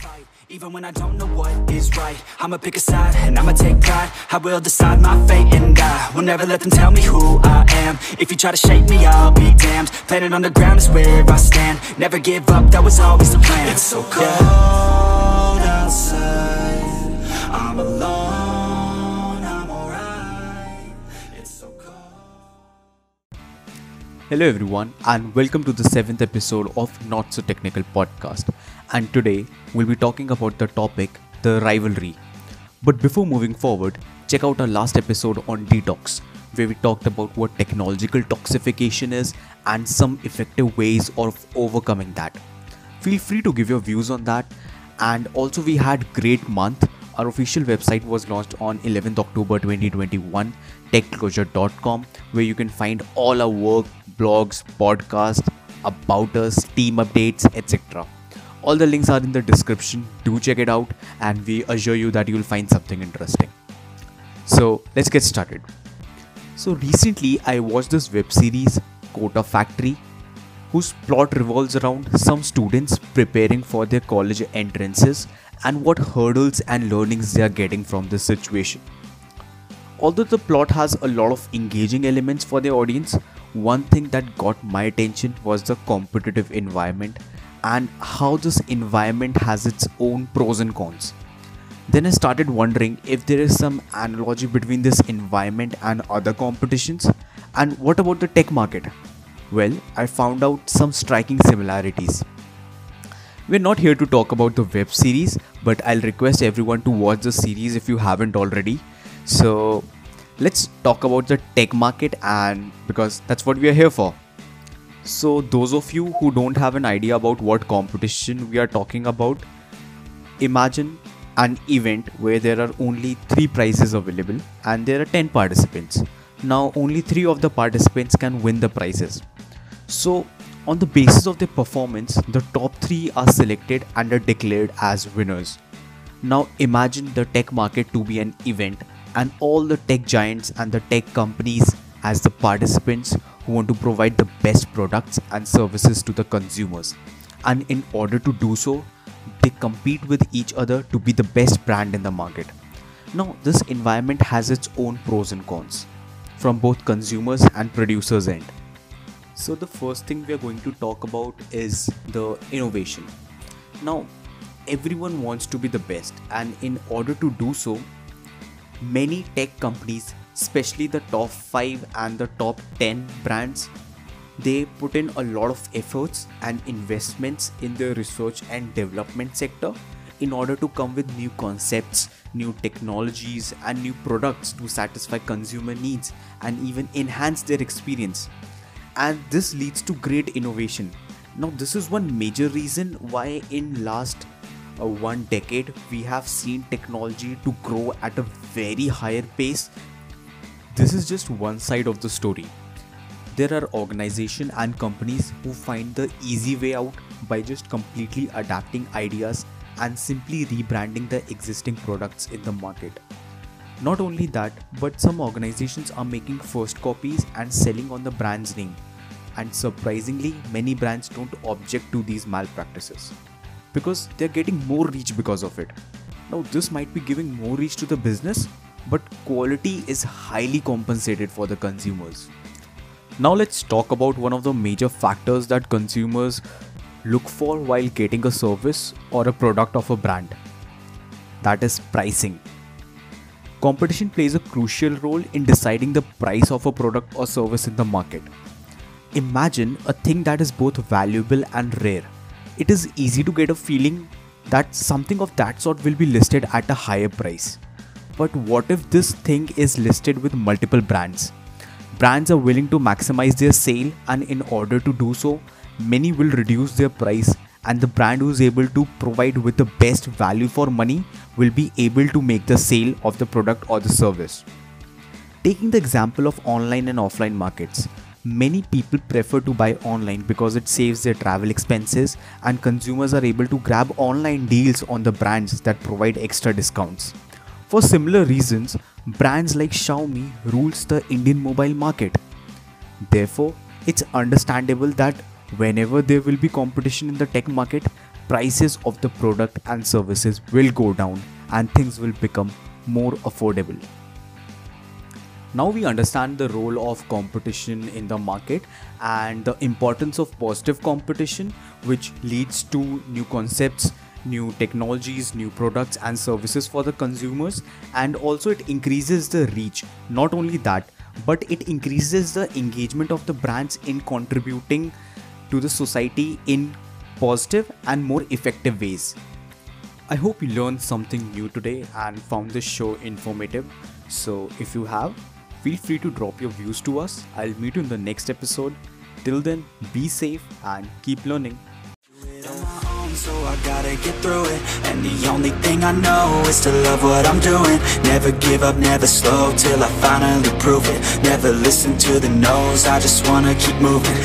fight, even when I don't know what is right. I'ma pick a side and I'ma take pride. I will decide my fate and I will never let them tell me who I am. If you try to shape me, I'll be damned. Planet on the ground is where I stand. Never give up, that was always the plan. It's so cold Hello, everyone, and welcome to the seventh episode of Not So Technical podcast. And today we'll be talking about the topic the rivalry. But before moving forward, check out our last episode on detox, where we talked about what technological toxification is and some effective ways of overcoming that. Feel free to give your views on that. And also, we had great month. Our official website was launched on 11th October 2021, techclosure.com, where you can find all our work, blogs, podcasts, about us, team updates, etc. All the links are in the description. Do check it out, and we assure you that you'll find something interesting. So, let's get started. So, recently I watched this web series, Kota Factory, whose plot revolves around some students preparing for their college entrances and what hurdles and learnings they are getting from this situation. Although the plot has a lot of engaging elements for the audience, one thing that got my attention was the competitive environment and how this environment has its own pros and cons. Then I started wondering if there is some analogy between this environment and other competitions, and what about the tech market? Well, I found out some striking similarities. We're not here to talk about the web series, but I'll request everyone to watch the series if you haven't already. So, let's talk about the tech market and because that's what we are here for. So, those of you who don't have an idea about what competition we are talking about, imagine an event where there are only 3 prizes available and there are 10 participants. Now, only 3 of the participants can win the prizes. So, on the basis of their performance, the top 3 are selected and are declared as winners. Now, imagine the tech market to be an event and all the tech giants and the tech companies as the participants who want to provide the best products and services to the consumers. And in order to do so, they compete with each other to be the best brand in the market. Now, this environment has its own pros and cons from both consumers and producers' end. So, the first thing we are going to talk about is the innovation. Now, everyone wants to be the best, and in order to do so, many tech companies, especially the top 5 and the top 10 brands, they put in a lot of efforts and investments in the research and development sector in order to come with new concepts, new technologies, and new products to satisfy consumer needs and even enhance their experience. And this leads to great innovation. Now, this is one major reason why in last one decade we have seen technology to grow at a very higher pace. This is just one side of the story there are organizations and companies who find the easy way out by just completely adapting ideas and simply rebranding the existing products in the market. Not only that, but some organizations are making first copies and selling on the brand's name. And surprisingly, many brands don't object to these malpractices because they're getting more reach because of it. Now, this might be giving more reach to the business, but quality is highly compensated for the consumers. Now let's talk about one of the major factors that consumers look for while getting a service or a product of a brand. That is pricing. Competition plays a crucial role in deciding the price of a product or service in the market. Imagine a thing that is both valuable and rare. It is easy to get a feeling that something of that sort will be listed at a higher price. But what if this thing is listed with multiple brands? brands are willing to maximize their sale and in order to do so many will reduce their price and the brand who is able to provide with the best value for money will be able to make the sale of the product or the service taking the example of online and offline markets many people prefer to buy online because it saves their travel expenses and consumers are able to grab online deals on the brands that provide extra discounts for similar reasons, brands like Xiaomi rules the Indian mobile market. Therefore, it's understandable that whenever there will be competition in the tech market, prices of the product and services will go down and things will become more affordable. Now we understand the role of competition in the market and the importance of positive competition, which leads to new concepts, new technologies, new products, and services for the consumers. And also, it increases the reach. Not only that, but it increases the engagement of the brands in contributing to the society in positive and more effective ways. I hope you learned something new today and found this show informative. So, if you have, feel free to drop your views to us. I'll meet you in the next episode. Till then, be safe and keep learning. So I gotta get through it And the only thing I know is to love what I'm doing Never give up, never slow Till I finally prove it Never listen to the no's I just wanna keep moving